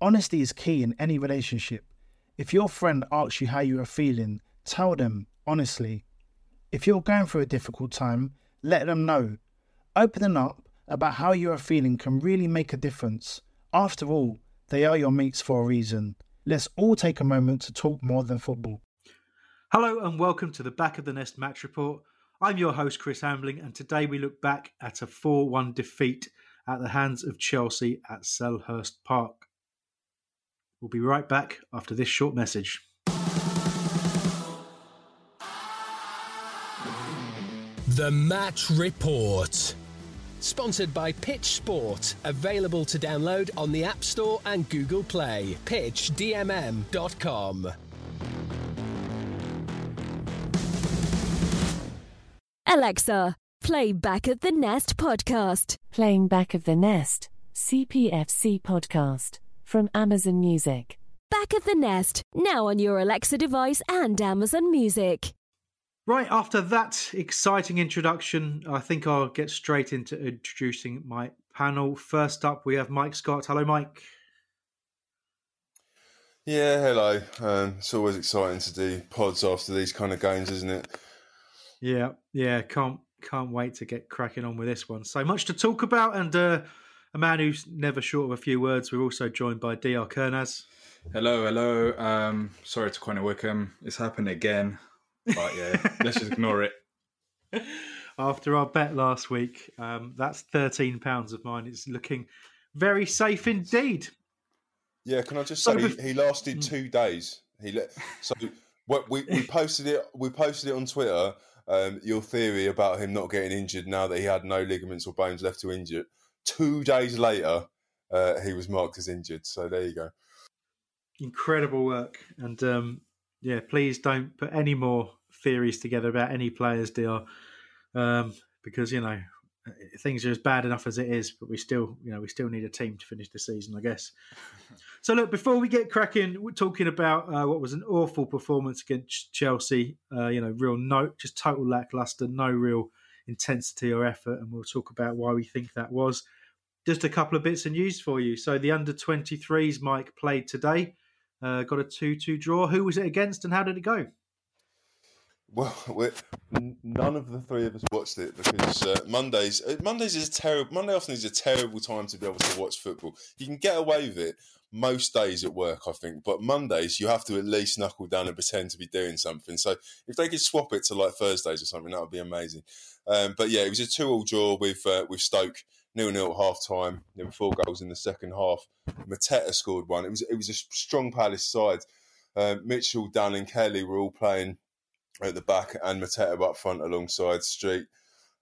Honesty is key in any relationship. If your friend asks you how you are feeling, tell them honestly. If you're going through a difficult time, let them know. Opening up about how you are feeling can really make a difference. After all, they are your mates for a reason. Let's all take a moment to talk more than football. Hello and welcome to the Back of the Nest Match Report. I'm your host, Chris Hambling, and today we look back at a 4 1 defeat at the hands of Chelsea at Selhurst Park. We'll be right back after this short message. The Match Report. Sponsored by Pitch Sport. Available to download on the App Store and Google Play. PitchDMM.com. Alexa, play Back of the Nest podcast. Playing Back of the Nest, CPFC podcast from Amazon Music. Back of the Nest, now on your Alexa device and Amazon Music. Right, after that exciting introduction, I think I'll get straight into introducing my panel. First up, we have Mike Scott. Hello, Mike. Yeah, hello. Um, it's always exciting to do pods after these kind of games, isn't it? Yeah, yeah, can't can't wait to get cracking on with this one. So much to talk about, and uh, a man who's never short of a few words. We're also joined by Dr. Kernaz. Hello, hello. Um, sorry to Connor Wickham. It's happened again, but yeah, let's just ignore it. After our bet last week, um, that's thirteen pounds of mine. It's looking very safe indeed. Yeah, can I just So say bef- he, he lasted Mm. two days. He let so what we, we posted it we posted it on Twitter. Um, your theory about him not getting injured now that he had no ligaments or bones left to injure. Two days later, uh, he was marked as injured. So there you go. Incredible work, and um, yeah, please don't put any more theories together about any players, Dr. Um, because you know things are as bad enough as it is, but we still, you know, we still need a team to finish the season, I guess. So look, before we get cracking, we're talking about uh, what was an awful performance against Chelsea. Uh, you know, real no, just total lackluster, no real intensity or effort, and we'll talk about why we think that was. Just a couple of bits of news for you. So the under 23s, Mike played today. Uh, got a 2-2 draw. Who was it against, and how did it go? Well, none of the three of us watched it because uh, Mondays uh, Mondays is a terrible Monday often is a terrible time to be able to watch football. You can get away with it most days at work, I think, but Mondays you have to at least knuckle down and pretend to be doing something. So if they could swap it to like Thursdays or something, that would be amazing. Um, but yeah, it was a two-all draw with uh, with Stoke nil nil at half time. There were four goals in the second half. Mateta scored one. It was it was a strong Palace side. Uh, Mitchell, Dan, and Kelly were all playing at the back and Mateta up front alongside Street.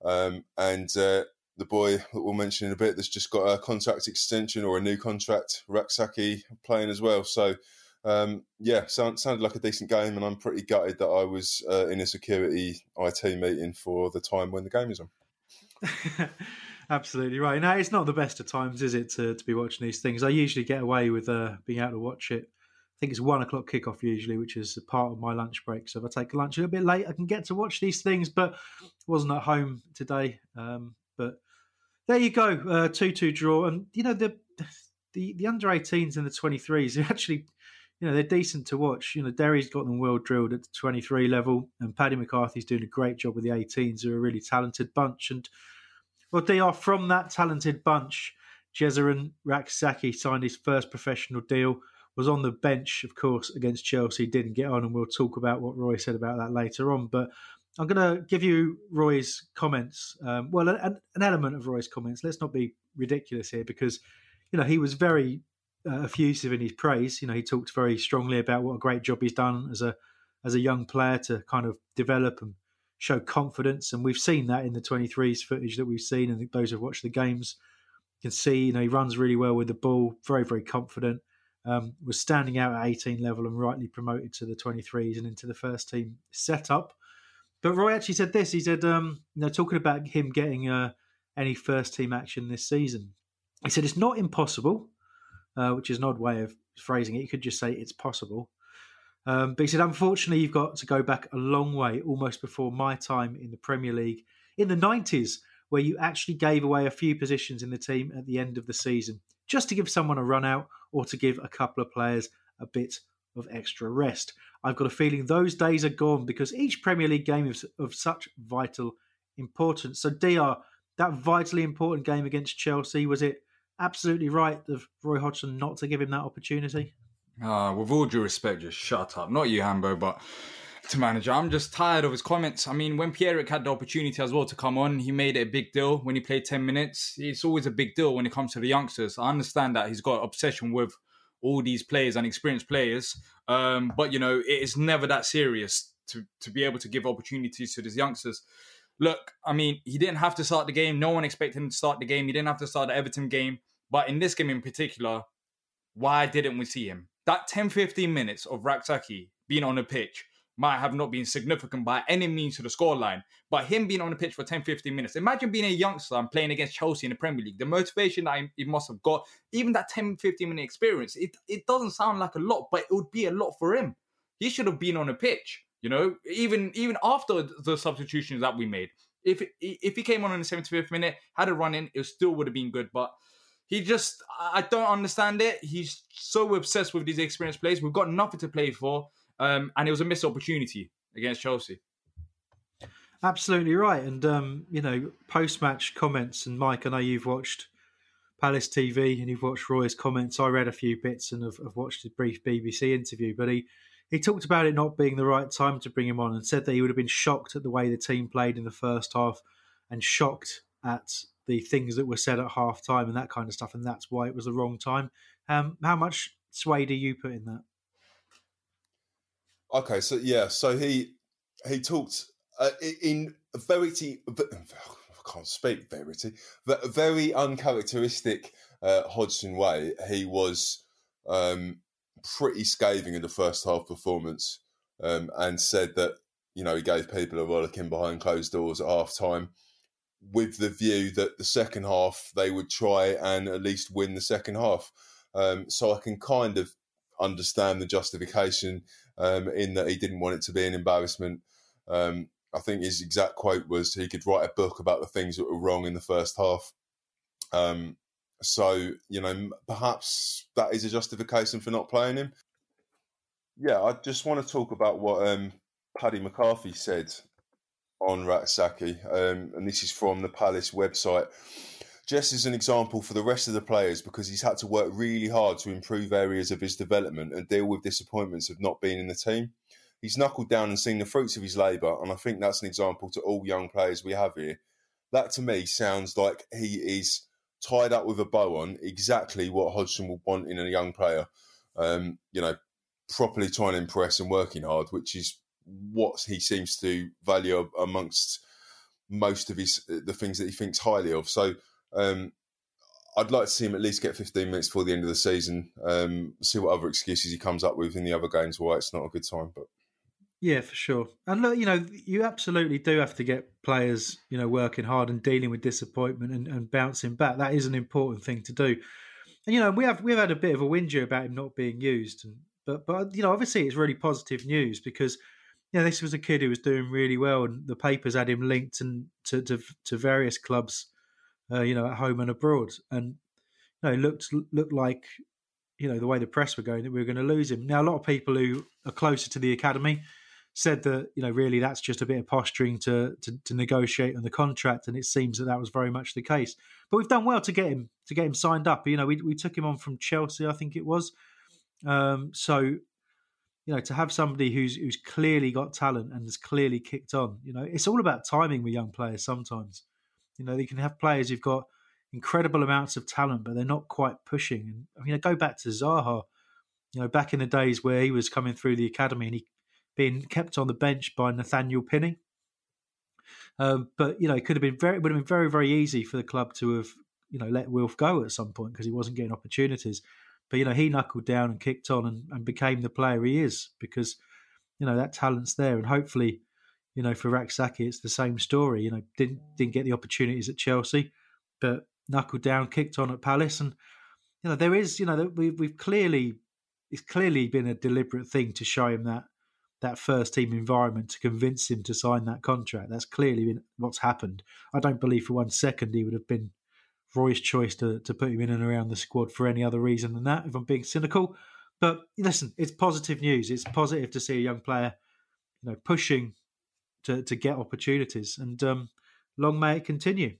Um, and uh, the boy that we'll mention in a bit that's just got a contract extension or a new contract, Rak-Sakyi, playing as well. So, um, yeah, sound, sounded like a decent game, and I'm pretty gutted that I was uh, in a security IT meeting for the time when the game is on. Absolutely right. Now it's not the best of times, is it, to, to be watching these things? I usually get away with uh, being able to watch it. I think it's one o'clock kickoff usually, which is part of my lunch break. So if I take lunch a little bit late, I can get to watch these things. But wasn't at home today. Um, but there you go, uh, two-two draw, and you know the the the under 18s and the 23s are actually. You know they're decent to watch. You know Derry's got them well drilled at the 23 level, and Paddy McCarthy's doing a great job with the 18s, They're a really talented bunch. And well, they are from that talented bunch. Jesurun Rak-Sakyi signed his first professional deal was on the bench, of course, against Chelsea, didn't get on, and we'll talk about what Roy said about that later on. But I'm going to give you Roy's comments. Um, well, an, an, element of Roy's comments. Let's not be ridiculous here, because you know he was very uh, effusive in his praise. You know, he talked very strongly about what a great job he's done as a as a young player to kind of develop and show confidence, and we've seen that in the 23s footage that we've seen, and those who've watched the games can see. You know, he runs really well with the ball, very very confident um, was standing out at 18 level and rightly promoted to the 23s and into the first team setup. But Roy actually said this. He said, um, you know, talking about him getting uh, any first team action this season. He said it's not impossible, uh, which is an odd way of phrasing it. You could just say it's possible. Um, but he said, unfortunately, you've got to go back a long way, almost before my time in the Premier League in the 90s, where you actually gave away a few positions in the team at the end of the season just to give someone a run out or to give a couple of players a bit of extra rest. I've got a feeling those days are gone because each Premier League game is of such vital importance. So, Dr, that vitally important game against Chelsea, was it absolutely right of Roy Hodgson not to give him that opportunity? Uh, with all due respect, just shut up. Not you, Hambo, but to manager. I'm just tired of his comments. I mean, when Pierre had the opportunity as well to come on, he made it a big deal when he played 10 minutes. It's always a big deal when it comes to the youngsters. I understand that he's got obsession with all these players and experienced players, um, but you know, it is never that serious to to be able to give opportunities to these youngsters. Look, I mean, he didn't have to start the game. No one expected him to start the game. He didn't have to start the Everton game. But in this game in particular, why didn't we see him? That 10 15 minutes of Rak-Sakyi being on the pitch might have not been significant by any means to the scoreline, but him being on the pitch for 10, 15 minutes. Imagine being a youngster and playing against Chelsea in the Premier League. The motivation that he must have got, even that 10, 15 minute experience, it, it doesn't sound like a lot, but it would be a lot for him. He should have been on the pitch, you know, even even after the substitutions that we made. If if he came on in the 75th minute, had a run in, it still would have been good, but he just I don't understand it. He's so obsessed with these experienced players. We've got nothing to play for. Um, and it was a missed opportunity against Chelsea. Absolutely right. And, um, you know, post match comments, and Mike, I know you've watched Palace TV and you've watched Roy's comments. I read a few bits and have, have watched a brief BBC interview, but he, he talked about it not being the right time to bring him on and said that he would have been shocked at the way the team played in the first half and shocked at the things that were said at half time and that kind of stuff. And that's why it was the wrong time. Um, how much sway do you put in that? Okay, so yeah, so he he talked uh, in verity. I can't speak verity, very uncharacteristic uh, Hodgson way. He was um, pretty scathing in the first half performance, um, and said that you know he gave people a rollicking behind closed doors at half time, with the view that the second half they would try and at least win the second half. Um, so I can kind of understand the justification um, in that he didn't want it to be an embarrassment. Um, I think his exact quote was he could write a book about the things that were wrong in the first half. Um, so, you know, perhaps that is a justification for not playing him. Yeah, I just want to talk about what um, Paddy McCarthy said on Rak-Sakyi, um, and this is from the Palace website. Jess is an example for the rest of the players because he's had to work really hard to improve areas of his development and deal with disappointments of not being in the team. He's knuckled down and seen the fruits of his labour, and I think that's an example to all young players we have here. That to me sounds like he is tied up with a bow on exactly what Hodgson would want in a young player. Um, you know, properly trying to impress and working hard, which is what he seems to value amongst most of his the things that he thinks highly of. So um, I'd like to see him at least get 15 minutes before the end of the season. Um, see what other excuses he comes up with in the other games why it's not a good time. But yeah, for sure. And look, you know, you absolutely do have to get players, you know, working hard and dealing with disappointment and, and bouncing back. That is an important thing to do. And you know, we have we've had a bit of a whinge about him not being used, and but but you know, obviously it's really positive news because know this was a kid who was doing really well, and the papers had him linked and to to, to various clubs uh, you know, at home and abroad. And you know, it looked looked like you know the way the press were going that we were going to lose him. Now, a lot of people who are closer to the academy said that you know really that's just a bit of posturing to, to, to negotiate on the contract, and it seems that that was very much the case. But we've done well to get him to get him signed up. You know, we we took him on from Chelsea, I think it was. Um, so, you know, to have somebody who's who's clearly got talent and has clearly kicked on, you know, it's all about timing with young players. Sometimes, you know, you can have players who've got incredible amounts of talent, but they're not quite pushing. And I mean, I go back to Zaha, you know, back in the days where he was coming through the academy and he being kept on the bench by Nathaniel Pinning. Um, but you know, it could have been very, would have been very, very easy for the club to have, you know, let Wilf go at some point because he wasn't getting opportunities. But you know, he knuckled down and kicked on and, and became the player he is because you know that talent's there, and hopefully, you know, for Rak-Sakyi, it's the same story. You know, didn't didn't get the opportunities at Chelsea, but knuckled down, kicked on at Palace, and you know, there is, you know, we've we've clearly it's clearly been a deliberate thing to show him that that first team environment to convince him to sign that contract. That's clearly been what's happened. I don't believe for one second he would have been Roy's choice to, to put him in and around the squad for any other reason than that, if I'm being cynical. But listen, it's positive news. It's positive to see a young player, you know, pushing to, to get opportunities. And um, long may it continue.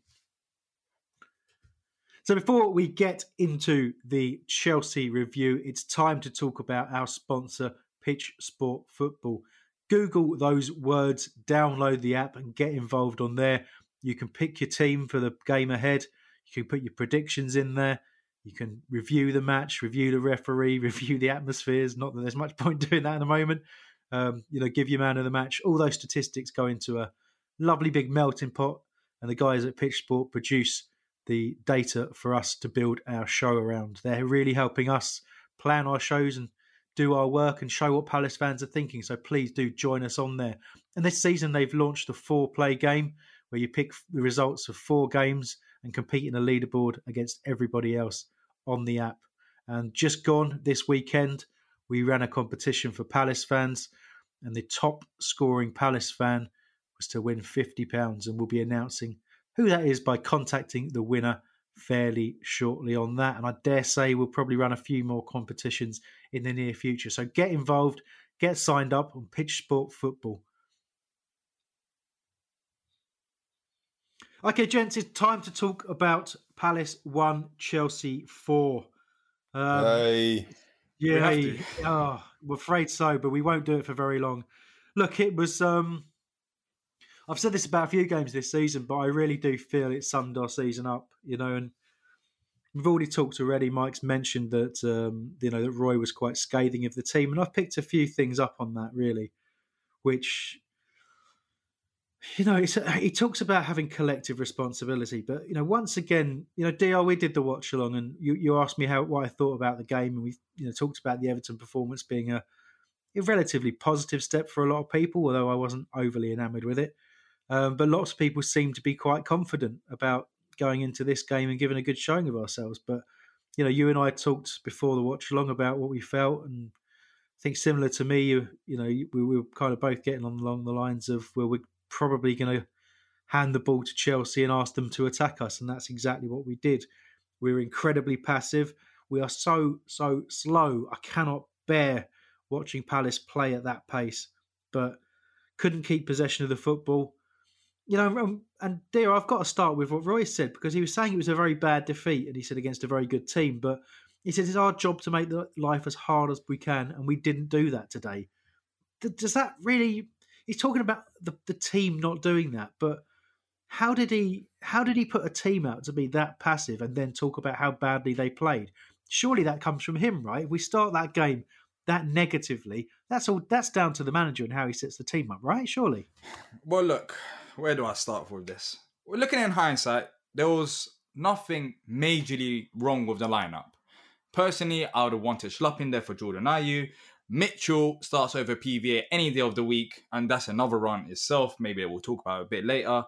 So before we get into the Chelsea review, it's time to talk about our sponsor, Pitch Sport Football. Google those words, download the app, and get involved on there. You can pick your team for the game ahead. You can put your predictions in there. You can review the match, review the referee, review the atmospheres. Not that there's much point doing that at the moment. Um, you know, give your man of the match. All those statistics go into a lovely big melting pot, and the guys at Pitch Sport produce the data for us to build our show around. They're really helping us plan our shows and do our work and show what Palace fans are thinking. So please do join us on there. And this season, they've launched a four play game where you pick the results of four games and compete in a leaderboard against everybody else on the app. And just gone this weekend, we ran a competition for Palace fans, and the top scoring Palace fan was to win £50. And we'll be announcing who that is by contacting the winner fairly shortly on that. And I dare say we'll probably run a few more competitions in the near future. So get involved, get signed up on Pitch Sport Football. Okay, gents, it's time to talk about Palace 1, Chelsea 4. Um, hey. Yeah, we oh, we're afraid so, but we won't do it for very long. Look, it was. um I've said this about a few games this season, but I really do feel it summed our season up, you know. And we've already talked already. Mike's mentioned that um, you know that Roy was quite scathing of the team, and I've picked a few things up on that really, which you know, he talks about having collective responsibility, but you know, once again, you know, Dr, we did the watch along, and you, you asked me how what I thought about the game, and we you know talked about the Everton performance being a, a relatively positive step for a lot of people, although I wasn't overly enamoured with it. Um, but lots of people seem to be quite confident about going into this game and giving a good showing of ourselves. But you know, you and I talked before the watch along about what we felt, and I think similar to me, you you know, we, we were kind of both getting on along the lines of where we're probably going to hand the ball to Chelsea and ask them to attack us, and that's exactly what we did. We were incredibly passive. We are so so slow. I cannot bear watching Palace play at that pace, but couldn't keep possession of the football you know, um, and dear, I've got to start with what Roy said because he was saying it was a very bad defeat, and he said against a very good team. But he says it's our job to make the life as hard as we can, and we didn't do that today. Does that really? He's talking about the, the team not doing that, but how did he? How did he put a team out to be that passive and then talk about how badly they played? Surely that comes from him, right? If we start that game that negatively, that's all. That's down to the manager and how he sets the team up, right? Surely. Well, look, where do I start with this? We're looking in hindsight, there was nothing majorly wrong with the lineup. Personally, I would have wanted Schlupp in there for Jordan Ayew. Mitchell starts over PVA any day of the week, and that's another run itself. Maybe we'll talk about a bit later.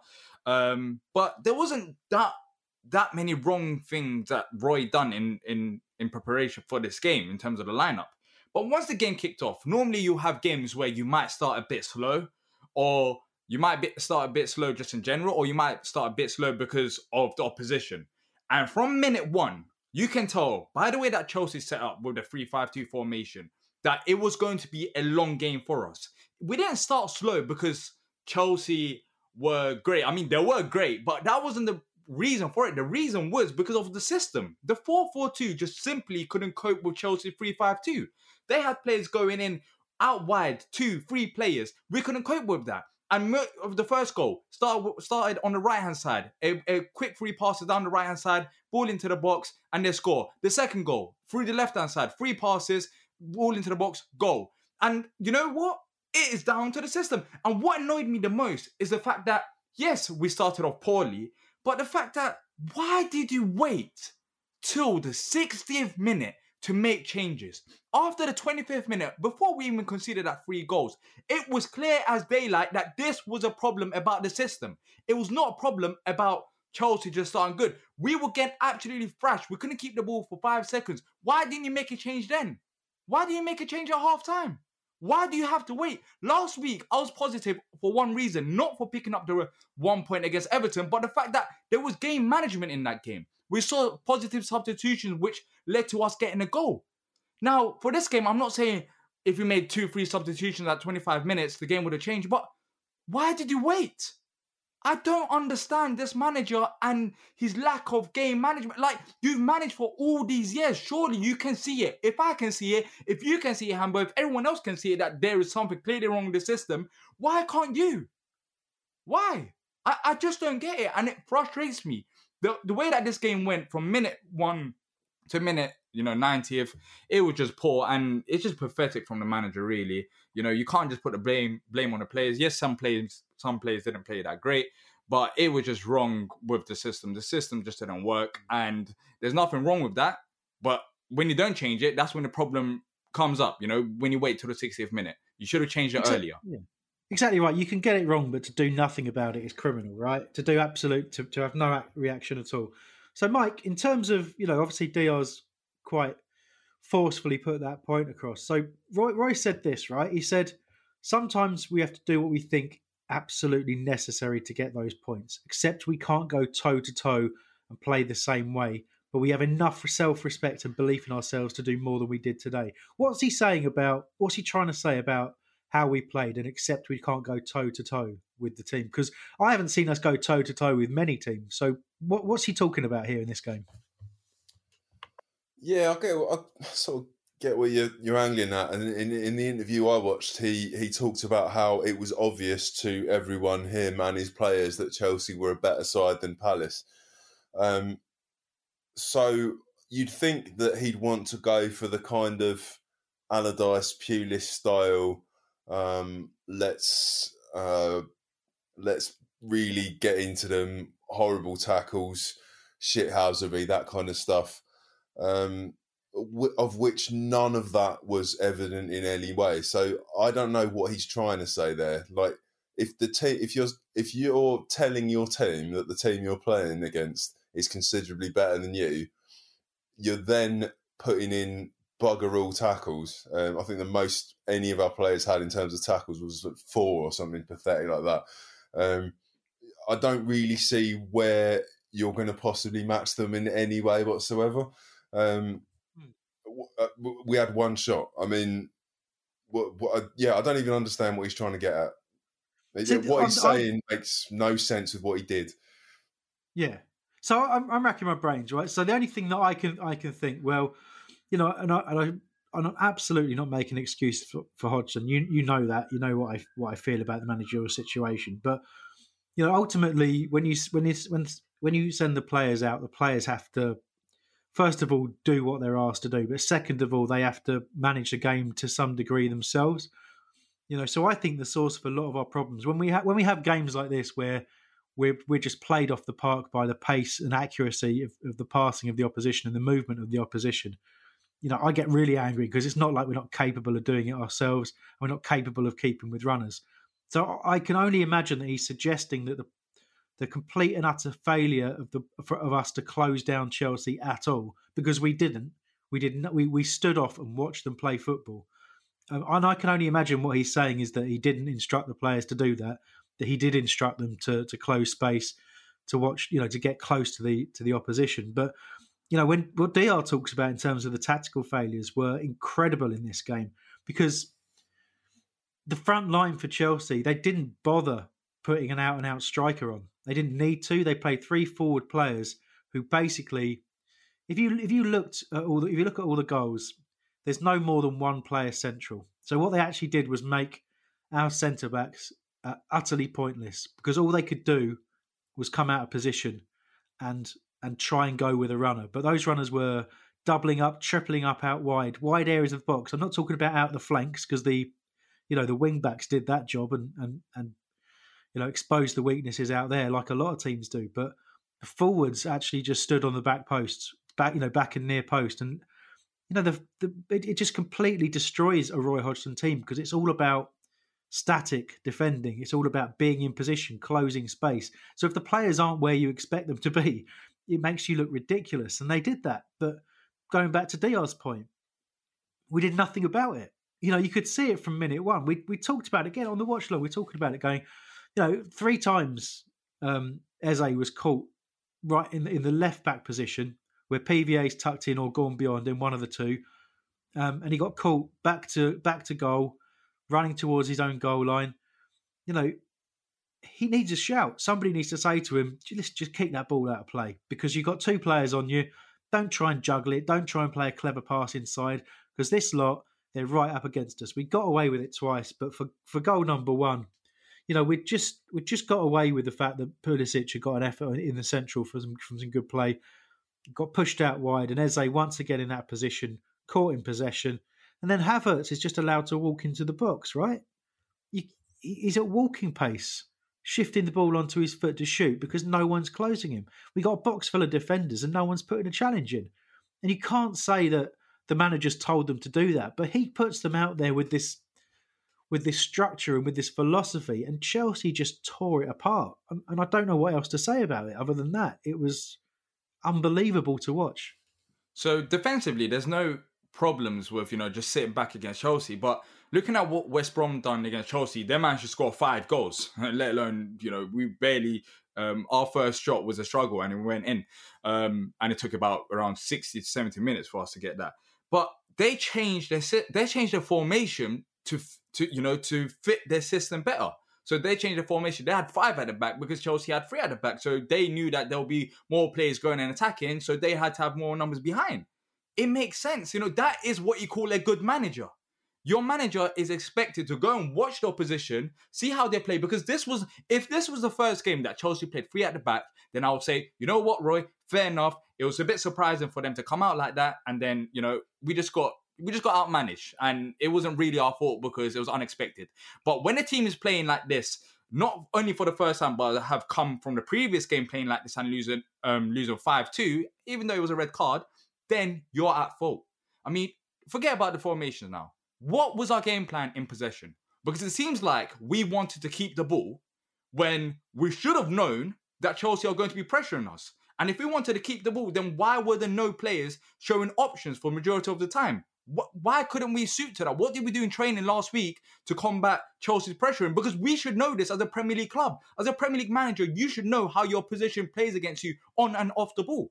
Um, but there wasn't that that many wrong things that Roy done in in in preparation for this game in terms of the lineup. But once the game kicked off, normally you have games where you might start a bit slow, or you might be, start a bit slow just in general, or you might start a bit slow because of the opposition. And from minute one, you can tell by the way that Chelsea set up with the 3 5 2 formation that it was going to be a long game for us. We didn't start slow because Chelsea were great. I mean, they were great, but that wasn't the reason for it. The reason was because of the system. The 4-4-2 just simply couldn't cope with Chelsea 3-5-2. They had players going in out wide, two, three players. We couldn't cope with that. And the first goal started started on the right hand side. A, a quick three passes down the right hand side, ball into the box, and they score. The second goal through the left hand side, three passes, ball into the box, goal. And you know what? It is down to the system. And what annoyed me the most is the fact that yes, we started off poorly, but the fact that why did you wait till the 60th minute to make changes? After the 25th minute, before we even conceded that three goals, it was clear as daylight that this was a problem about the system. It was not a problem about Chelsea just starting good. We were getting absolutely thrashed. We couldn't keep the ball for five seconds. Why didn't you make a change then? Why do you make a change at half time? Why do you have to wait? Last week, I was positive for one reason, not for picking up the one point against Everton, but the fact that there was game management in that game. We saw positive substitutions, which led to us getting a goal. Now, for this game, I'm not saying if we made two, three substitutions at 25 minutes, the game would have changed, but why did you wait? I don't understand this manager and his lack of game management. Like, you've managed for all these years. Surely you can see it. If I can see it, if you can see it, Hambo, if everyone else can see it, that there is something clearly wrong with the system, why can't you? Why? I, I just don't get it. And it frustrates me. The, the way that this game went from minute one to minute, you know, 90th, it was just poor and it's just pathetic from the manager, really. You know, you can't just put the blame blame on the players. Yes, some players some players didn't play that great, but it was just wrong with the system. The system just didn't work, mm. and there's nothing wrong with that. But when you don't change it, that's when the problem comes up. You know, when you wait till the 60th minute, you should have changed it Exactly. earlier. Yeah. Exactly right. You can get it wrong, but to do nothing about it is criminal, right? To do absolute, to, to have no reaction at all. So, Mike, in terms of, you know, obviously Diaz quite forcefully put that point across. So, Roy, Roy said this, right? He said, sometimes we have to do what we think absolutely necessary to get those points, except we can't go toe to toe and play the same way. But we have enough self respect and belief in ourselves to do more than we did today. What's he saying about, what's he trying to say about how we played and accept we can't go toe to toe with the team? Because I haven't seen us go toe to toe with many teams. So what, what's he talking about here in this game? Yeah, okay. get. I sort of get where you're, you're angling at. And in, in the interview I watched, he he talked about how it was obvious to everyone, him and his players, that Chelsea were a better side than Palace. Um, so you'd think that he'd want to go for the kind of Allardyce Pulis style. Um, let's uh, let's really get into them. Horrible tackles, shithousery, that kind of stuff um, of which none of that was evident in any way. So I don't know what he's trying to say there. Like if the team, if you're if you're telling your team that the team you're playing against is considerably better than you, you're then putting in bugger all tackles. Um, I think the most any of our players had in terms of tackles was like four or something pathetic like that. Um, I don't really see where you're going to possibly match them in any way whatsoever. Um, uh, we had one shot. I mean, what, what, uh, yeah, I don't even understand what he's trying to get at. See, what he's I'm- I'm- saying makes no sense with what he did. Yeah. So I'm, I'm racking my brains, right? So the only thing that I can I can think, well, you know, and I, and I I'm absolutely not making an excuse for, for Hodgson. You you know that. You know what I what I feel about the managerial situation. But you know, ultimately, when you when you when when you send the players out, the players have to first of all do what they're asked to do, but second of all, they have to manage the game to some degree themselves. You know, so I think the source of a lot of our problems when we have when we have games like this where we're we're just played off the park by the pace and accuracy of, of the passing of the opposition and the movement of the opposition. You know, I get really angry because it's not like we're not capable of doing it ourselves. We're not capable of keeping with runners. So I can only imagine that he's suggesting that the the complete and utter failure of the of us to close down Chelsea at all because we didn't. We didn't. We we stood off and watched them play football. Um, and I can only imagine what he's saying is that he didn't instruct the players to do that. That he did instruct them to to close space, to watch, you know, to get close to the to the opposition. But you know, when what DR talks about in terms of the tactical failures were incredible in this game because the front line for Chelsea they didn't bother putting an out and out striker on. They didn't need to. They played three forward players who basically, if you if you looked at all the, if you look at all the goals, there's no more than one player central. So what they actually did was make our centre backs uh, utterly pointless because all they could do was come out of position and and try and go with a runner. But those runners were doubling up, tripling up out wide, wide areas of box. I'm not talking about out the flanks because the you know the wing backs did that job and and and you know expose the weaknesses out there like a lot of teams do. But the forwards actually just stood on the back posts, back you know back and near post, and you know the, the it, it just completely destroys a Roy Hodgson team because it's all about static defending. It's all about being in position, closing space. So if the players aren't where you expect them to be, it makes you look ridiculous. And they did that. But going back to Diar's point, we did nothing about it. You know, you could see it from minute one. We we talked about it again on the watch log. We're talking about it going, you know, three times um, Eze was caught right in the, in the left back position where PVA's tucked in or gone beyond in one of the two, um, and he got caught back to back to goal running towards his own goal line. You know, he needs a shout. Somebody needs to say to him, just, just keep that ball out of play because you've got two players on you. Don't try and juggle it. Don't try and play a clever pass inside because this lot, they're right up against us. We got away with it twice, but for, for goal number one, you know, we just we just got away with the fact that Pulisic had got an effort in the central for some, from some good play, got pushed out wide, and Eze once again in that position, caught in possession, and then Havertz is just allowed to walk into the box, right? He's at walking pace, shifting the ball onto his foot to shoot because no one's closing him. We got a box full of defenders and no one's putting a challenge in. And you can't say that the manager's told them to do that, but he puts them out there with this with this structure and with this philosophy, and Chelsea just tore it apart. And, and I don't know what else to say about it other than that. It was unbelievable to watch. So defensively, there's no problems with you know just sitting back against Chelsea. But looking at what West Brom done against Chelsea, they managed to score five goals. Let alone you know we barely. Um, our first shot was a struggle and it went in, um, and it took about around sixty to seventy minutes for us to get that. But they changed their they changed their formation to to you know to fit their system better. So they changed the formation. They had five at the back because Chelsea had three at the back. So they knew that there'll be more players going and attacking. So they had to have more numbers behind it makes sense. You know, that is what you call a good manager. Your manager is expected to go and watch the opposition, see how they play. Because this was, if this was the first game that Chelsea played three at the back, then I would say, you know what, Roy, fair enough. It was a bit surprising for them to come out like that, and then you know we just got we just got outmanaged, and it wasn't really our fault because it was unexpected. But when a team is playing like this, not only for the first time, but have come from the previous game playing like this and losing um losing five two, even though it was a red card, then you're at fault. I mean, forget about the formations now. What was our game plan in possession? Because it seems like we wanted to keep the ball when we should have known that Chelsea are going to be pressuring us. And if we wanted to keep the ball, then why were there no players showing options for majority of the time? Why couldn't we suit to that? What did we do in training last week to combat Chelsea's pressuring? Because we should know this as a Premier League club. As a Premier League manager, you should know how your position plays against you on and off the ball.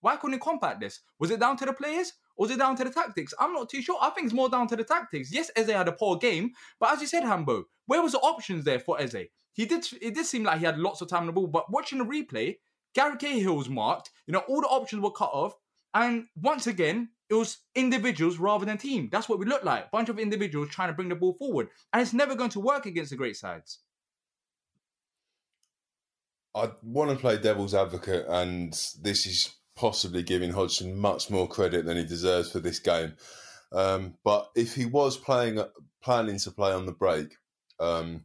Why couldn't we combat this? Was it down to the players? Or was it down to the tactics? I'm not too sure. I think it's more down to the tactics. Yes, Eze had a poor game, but as you said, Hambo, where was the options there for Eze? He did. It did seem like he had lots of time on the ball, but watching the replay, Gary Cahill was marked. You know, all the options were cut off, and once again, it was individuals rather than team. That's what we looked like. A Bunch of individuals trying to bring the ball forward, and it's never going to work against the great sides. I want to play devil's advocate, and this is possibly giving Hodgson much more credit than he deserves for this game. Um, but if he was playing, planning to play on the break, um,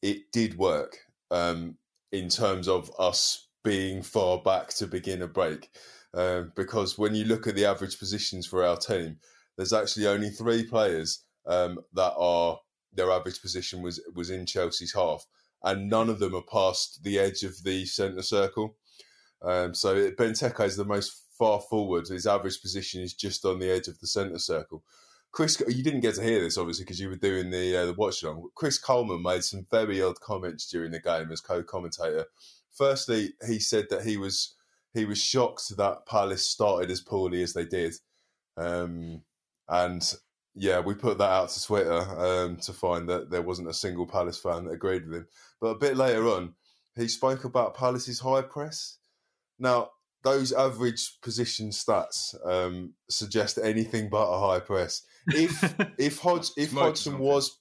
it did work um, in terms of us being far back to begin a break. Um, because when you look at the average positions for our team, there's actually only three players um, that are their average position was was in Chelsea's half, and none of them are past the edge of the centre circle. Um, so Benteke is the most far forward. His average position is just on the edge of the centre circle. Chris, you didn't get to hear this obviously because you were doing the uh, the watch along. Chris Coleman made some very odd comments during the game as co-commentator. Firstly, he said that he was he was shocked that Palace started as poorly as they did, um, and yeah, we put that out to Twitter um, to find that there wasn't a single Palace fan that agreed with him. But a bit later on, he spoke about Palace's high press. Now, those average position stats um, suggest anything but a high press. If if Hodge, if Hodgson was,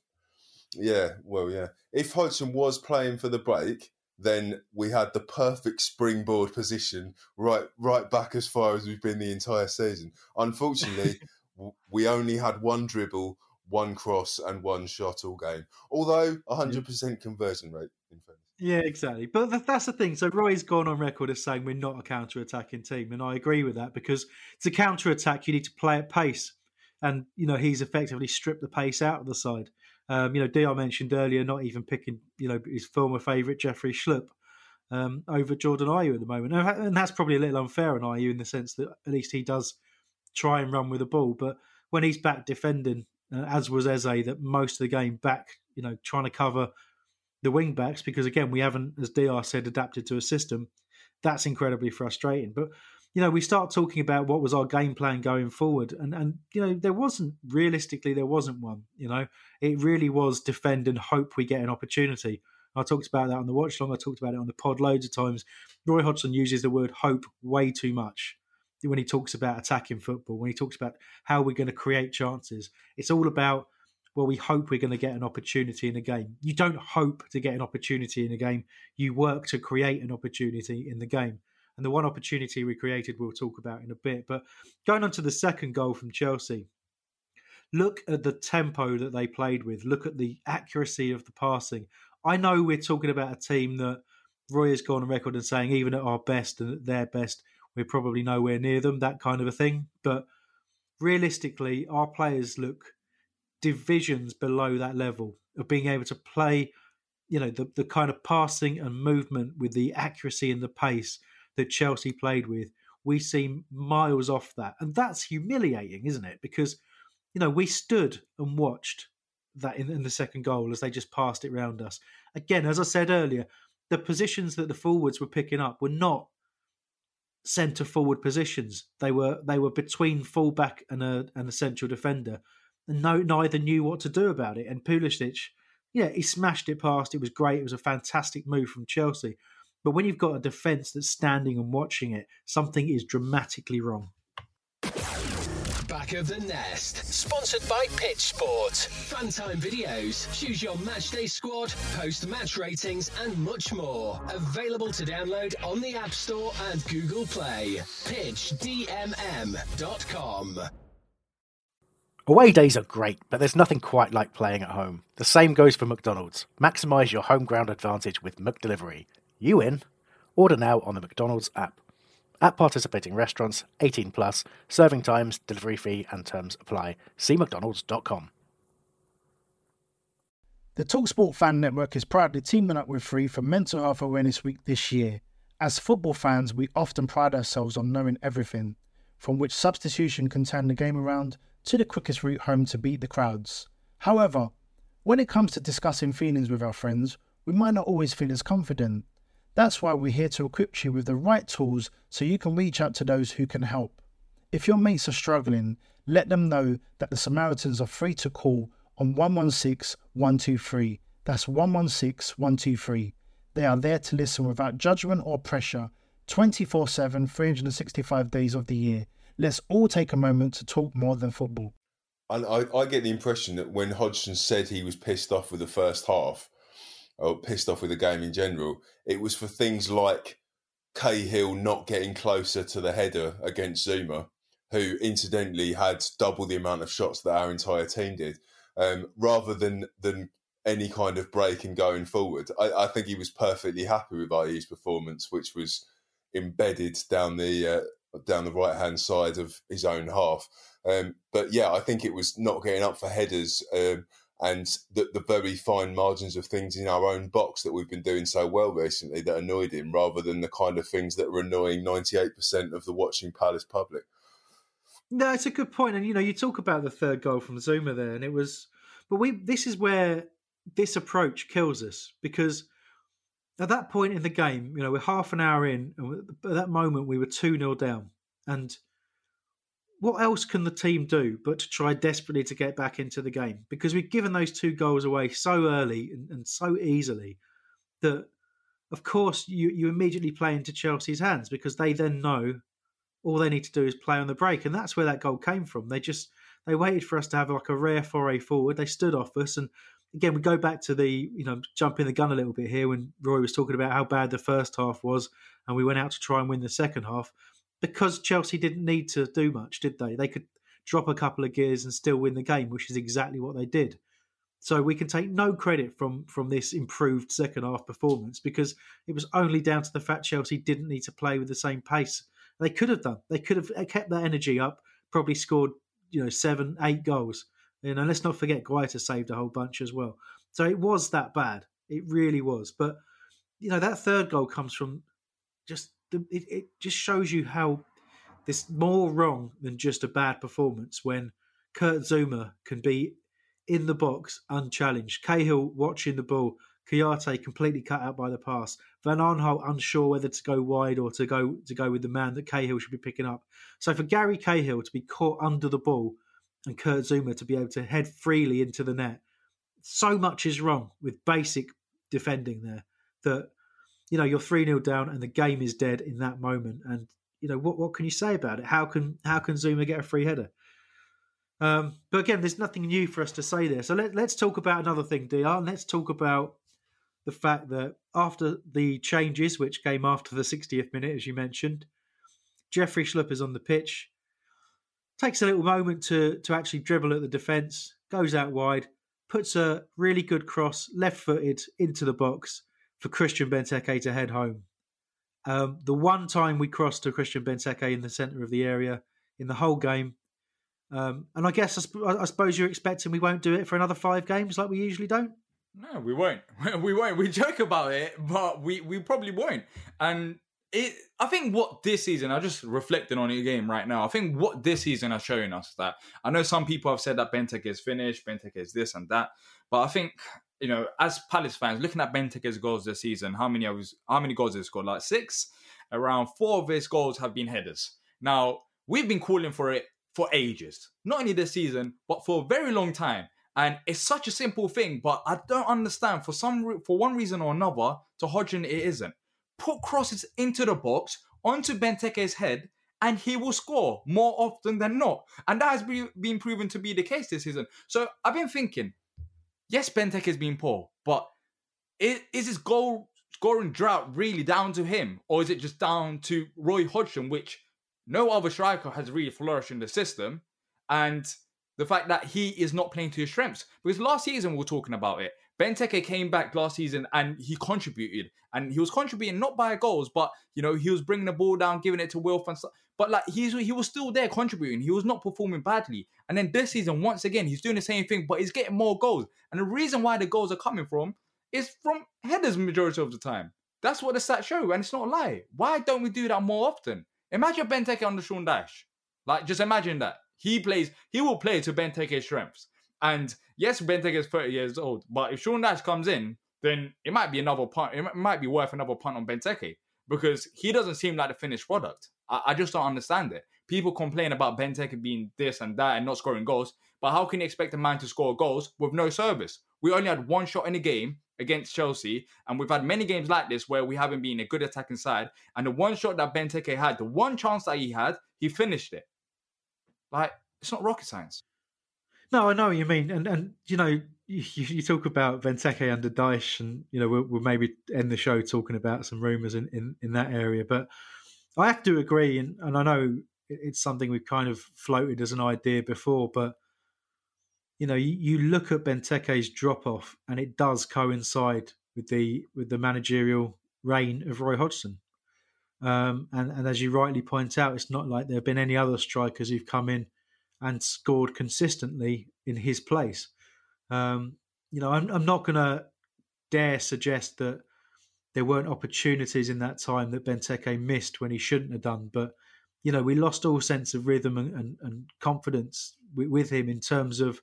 yeah, well, yeah, if Hodgson was playing for the break, then we had the perfect springboard position right right back as far as we've been the entire season. Unfortunately, we only had one dribble, one cross, and one shot all game. Although 100% conversion rate, in fairness. Yeah, exactly. But that's the thing. So Roy's gone on record as saying we're not a counter-attacking team, and I agree with that because to counter-attack you need to play at pace, and you know he's effectively stripped the pace out of the side. Um, you know, Dr mentioned earlier not even picking you know his former favourite Jeffrey Schlupp um, over Jordan Ayew at the moment, and that's probably a little unfair on Ayew in the sense that at least he does try and run with the ball, but when he's back defending, uh, as was Eze, that most of the game back, you know, trying to cover the wing backs because again we haven't, as Dr said, adapted to a system. That's incredibly frustrating. But you know, we start talking about what was our game plan going forward, and and you know, there wasn't realistically there wasn't one. You know, it really was defend and hope we get an opportunity. I talked about that on the watch long. I talked about it on the pod loads of times. Roy Hodgson uses the word hope way too much when he talks about attacking football. When he talks about how we're going to create chances, it's all about well, we hope we're going to get an opportunity in a game. You don't hope to get an opportunity in a game. You work to create an opportunity in the game. And the one opportunity we created, we'll talk about in a bit. But going on to the second goal from Chelsea, look at the tempo that they played with. Look at the accuracy of the passing. I know we're talking about a team that Roy has gone on record and saying, even at our best and at their best, we're probably nowhere near them, that kind of a thing. But realistically, our players look divisions below that level of being able to play, you know, the, the kind of passing and movement with the accuracy and the pace that Chelsea played with. We seem miles off that. And that's humiliating, isn't it? Because, you know, we stood and watched that in, in the second goal as they just passed it round us. Again, as I said earlier, the positions that the forwards were picking up were not centre forward positions. They were they were between fullback and a and a central defender and no, neither knew what to do about it. And Pulisic, yeah, he smashed it past. It was great. It was a fantastic move from Chelsea. But when you've got a defence that's standing and watching it, something is dramatically wrong. Back of the Nest, sponsored by Pitch Sport. Funtime videos, choose your matchday squad, post match ratings, and much more. Available to download on the App Store and Google Play. PitchDMM.com. Away days are great, but there's nothing quite like playing at home. The same goes for McDonald's. Maximise your home ground advantage with McDelivery. You in? Order now on the McDonald's app. At participating restaurants, 18 plus, serving times, delivery fee, and terms apply. See McDonald's.com. The Talksport Fan Network is proudly teaming up with Free for Mental Health Awareness Week this year. As football fans, we often pride ourselves on knowing everything, from which substitution can turn the game around to the quickest route home to beat the crowds. However, when it comes to discussing feelings with our friends, we might not always feel as confident. That's why we're here to equip you with the right tools so you can reach out to those who can help. If your mates are struggling, let them know that the Samaritans are free to call on 116 123. That's 116 123. They are there to listen without judgment or pressure 24 7, 365 days of the year let's all take a moment to talk more than football. And I, I get the impression that when Hodgson said he was pissed off with the first half, or pissed off with the game in general, it was for things like Cahill not getting closer to the header against Zouma, who incidentally had double the amount of shots that our entire team did, um, rather than than any kind of break and going forward. I, I, think he was perfectly happy with Ayew's performance, which was embedded down the uh, down the right hand side of his own half. Um, but yeah, I think it was not getting up for headers um, and the, the, very fine margins of things in our own box that we've been doing so well recently that annoyed him, rather than the kind of things that were annoying ninety eight percent of the watching Palace public. No, it's a good point, and you know, you talk about the third goal from Zouma there, and it was, but we this is where this approach kills us because at that point in the game, you know, we're half an hour in, and at that moment we were 2 0 down. And what else can the team do but to try desperately to get back into the game? Because we've given those two goals away so early and, and so easily that, of course, you, you immediately play into Chelsea's hands because they then know all they need to do is play on the break, and that's where that goal came from. They just they waited for us to have like a rare foray forward. They stood off us, and again we go back to the you know jumping the gun a little bit here when Roy was talking about how bad the first half was, and we went out to try and win the second half because Chelsea didn't need to do much, did they? They could drop a couple of gears and still win the game, which is exactly what they did. So we can take no credit from from this improved second half performance because it was only down to the fact Chelsea didn't need to play with the same pace. They could have done. They could have uh, kept that energy up, probably scored, you know, seven, eight goals. Know, let's not forget Guaita saved a whole bunch as well. So it was that bad. It really was. But you know, that third goal comes from just the, it, it just shows you how this more wrong than just a bad performance when Kurt Zouma can be in the box unchallenged. Cahill watching the ball, Kouyaté completely cut out by the pass. Van Aanholt unsure whether to go wide or to go to go with the man that Cahill should be picking up. So for Gary Cahill to be caught under the ball and Kurt Zouma to be able to head freely into the net, so much is wrong with basic defending there that you know you're three 0 down and the game is dead in that moment. And you know what what can you say about it? How can how can Zouma get a free header? Um, but again, there's nothing new for us to say there. So let, let's talk about another thing, Dr. Let's talk about the fact that after the changes, which came after the 60th minute, as you mentioned, Jeffrey Schlupp is on the pitch, takes a little moment to to actually dribble at the defence, goes out wide, puts a really good cross, left footed into the box for Christian Benteke to head home. Um, the one time we crossed to Christian Benteke in the centre of the area in the whole game. Um, and I guess I, I, suppose you're expecting we won't do it for another five games like we usually don't. No, we won't. We won't. We joke about it, but we, we probably won't. And it, I think what this season, I just reflecting on it game right now. I think what this season has shown us that I know some people have said that Benteke is finished, Benteke is this and that, but I think you know, as Palace fans, looking at Benteke's goals this season, how many of his, how many goals he scored? Like six. Around four of his goals have been headers. Now we've been calling for it for ages, not only this season, but for a very long time. And it's such a simple thing, but I don't understand for some for one reason or another. To Hodgson, it isn't. Put crosses into the box onto Benteke's head, and he will score more often than not. And that has been proven to be the case this season. So I've been thinking, yes, Benteke has been poor, but is, is his goal scoring drought really down to him, or is it just down to Roy Hodgson, which no other striker has really flourished in the system, and the fact that he is not playing to his strengths? Because last season we were talking about it. Benteke came back last season and he contributed, and he was contributing not by goals, but you know he was bringing the ball down, giving it to Wilf and stuff. But like he's he was still there contributing. He was not performing badly. And then this season, once again, he's doing the same thing, but he's getting more goals. And the reason why the goals are coming from is from headers majority of the time. That's what the stats show, and it's not a lie. Why don't we do that more often? Imagine Benteke the Sean Dyche. Like, just imagine that. He plays, he will play to Benteke's strengths. And yes, Benteke is 30 years old, but if Sean Dyche comes in, then it might be another punt. It might be worth another punt on Benteke because he doesn't seem like the finished product. I, I just don't understand it. People complain about Benteke being this and that and not scoring goals, but how can you expect a man to score goals with no service? We only had one shot in a game against Chelsea, and we've had many games like this where we haven't been a good attacking side. And the one shot that Benteke had, the one chance that he had, he finished it. Like it's not rocket science. No, I know what you mean, and and you know you, you talk about Benteke under Dyche, and you know we'll, we'll, maybe end the show talking about some rumours in, in, in that area. But I have to agree, and, and I know it's something we've kind of floated as an idea before, but you know you, you look at Benteke's drop off, and it does coincide with the with the managerial reign of Roy Hodgson. Um, and, and as you rightly point out, it's not like there have been any other strikers who've come in and scored consistently in his place. Um, you know, I'm, I'm not going to dare suggest that there weren't opportunities in that time that Benteke missed when he shouldn't have done. But you know, we lost all sense of rhythm and, and, and confidence with, with, him in terms of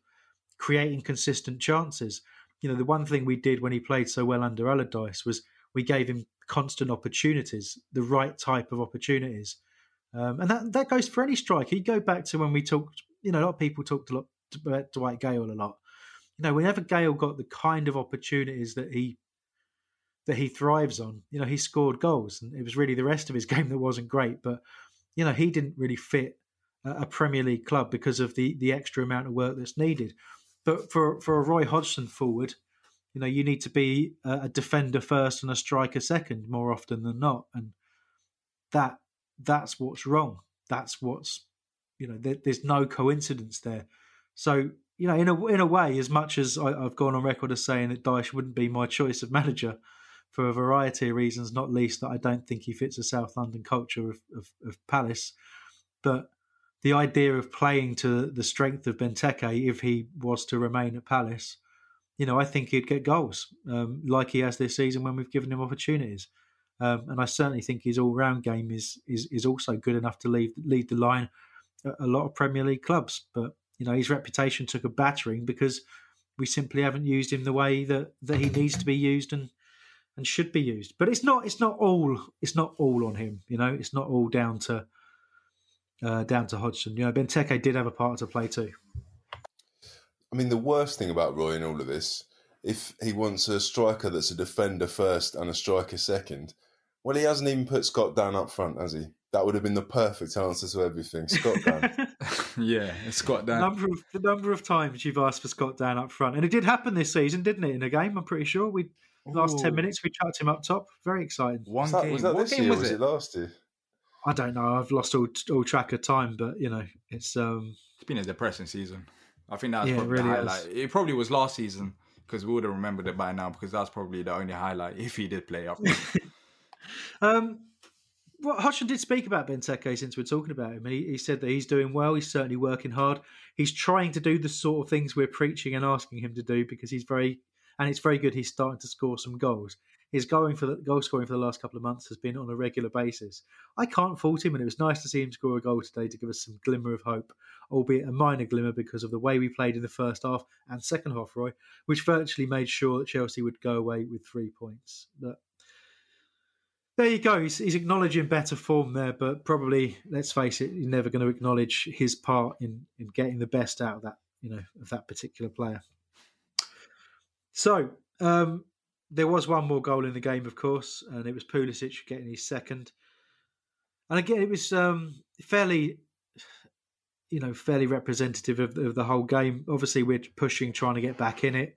creating consistent chances. You know, the one thing we did when he played so well under Allardyce was we gave him constant opportunities, the right type of opportunities. Um, and that, that goes for any striker. You go back to when we talked, you know, a lot of people talked a lot about Dwight Gayle a lot. You know, whenever Gayle got the kind of opportunities that he that he thrives on, you know, he scored goals, and it was really the rest of his game that wasn't great. But you know, he didn't really fit a, Premier League club because of the the extra amount of work that's needed. But for for a Roy Hodgson forward, you know, you need to be a, a defender first and a striker second more often than not, and that that's what's wrong. That's what's you know. There, there's no coincidence there. So you know, in a in a way, as much as I, have gone on record as saying that Dyche wouldn't be my choice of manager for a variety of reasons, not least that I don't think he fits the South London culture of, of, of Palace, but the idea of playing to the strength of Benteke if he was to remain at Palace, you know, I think he'd get goals um, like he has this season when we've given him opportunities. Um, and I certainly think his all-round game is is is also good enough to lead lead the line at a lot of Premier League clubs. But you know, his reputation took a battering because we simply haven't used him the way that, that he needs to be used and and should be used. But it's not it's not all it's not all on him. You know, it's not all down to uh, down to Hodgson. You know, Benteke did have a part to play too. I mean, the worst thing about Roy in all of this, if he wants a striker that's a defender first and a striker second, well, he hasn't even put Scott Dann up front, has he? That would have been the perfect answer to everything. Scott Dann. yeah, Scott Dann. The number, of, the number of times you've asked for Scott Dann up front, and it did happen this season, didn't it? In a game, I'm pretty sure we last ten minutes we chucked him up top. Very exciting. One was that, game. was that what this game year? was Was it? it last year? I don't know. I've lost all all track of time, but you know, it's um, It's been a depressing season. I think that's Yeah, it probably really the has. highlight. It probably was last season because we would have remembered it by now because that's probably the only highlight if he did play up. Um, well, Hodgson did speak about Benteke since we're talking about him, he, he said that he's doing well. He's certainly working hard. He's trying to do the sort of things we're preaching and asking him to do because he's very, and it's very good. He's starting to score some goals. His going for the goal scoring for the last couple of months has been on a regular basis. I can't fault him, and it was nice to see him score a goal today to give us some glimmer of hope, albeit a minor glimmer because of the way we played in the first half and second half, Roy, which virtually made sure that Chelsea would go away with three points. But there you go. He's, he's acknowledging better form there, but probably, let's face it, he's never going to acknowledge his part in, in getting the best out of that, you know, of that particular player. So um, there was one more goal in the game, of course, and it was Pulisic getting his second. And again, it was um, fairly, you know, fairly representative of, of the whole game. Obviously, we're pushing, trying to get back in it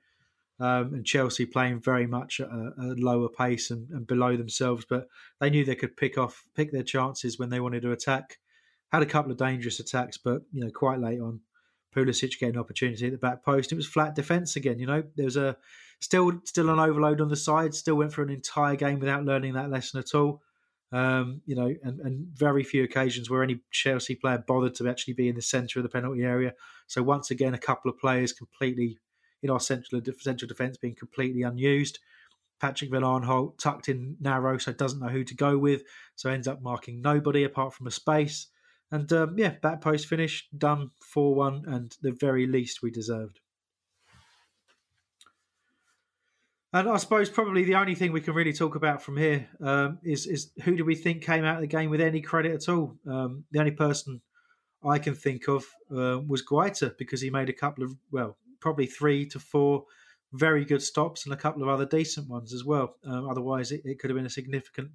um, and Chelsea playing very much at a, a lower pace and, and, below themselves. But they knew they could pick off, pick their chances when they wanted to attack. Had a couple of dangerous attacks, but you know, quite late on, Pulisic getting an opportunity at the back post. It was flat defence again. You know, there was a still still an overload on the side. Still went for an entire game without learning that lesson at all. Um, you know, and, and very few occasions where any Chelsea player bothered to actually be in the centre of the penalty area. So once again, a couple of players completely in our central central defence being completely unused. Patrick Van Aanholt tucked in narrow, so doesn't know who to go with, so ends up marking nobody apart from a space. And um, yeah, back post finish done four one, and the very least we deserved. And I suppose probably the only thing we can really talk about from here um, is is who do we think came out of the game with any credit at all? Um, the only person I can think of uh, was Guaita because he made a couple of well probably three to four very good stops and a couple of other decent ones as well. Um, otherwise, it, it, could have been a significant,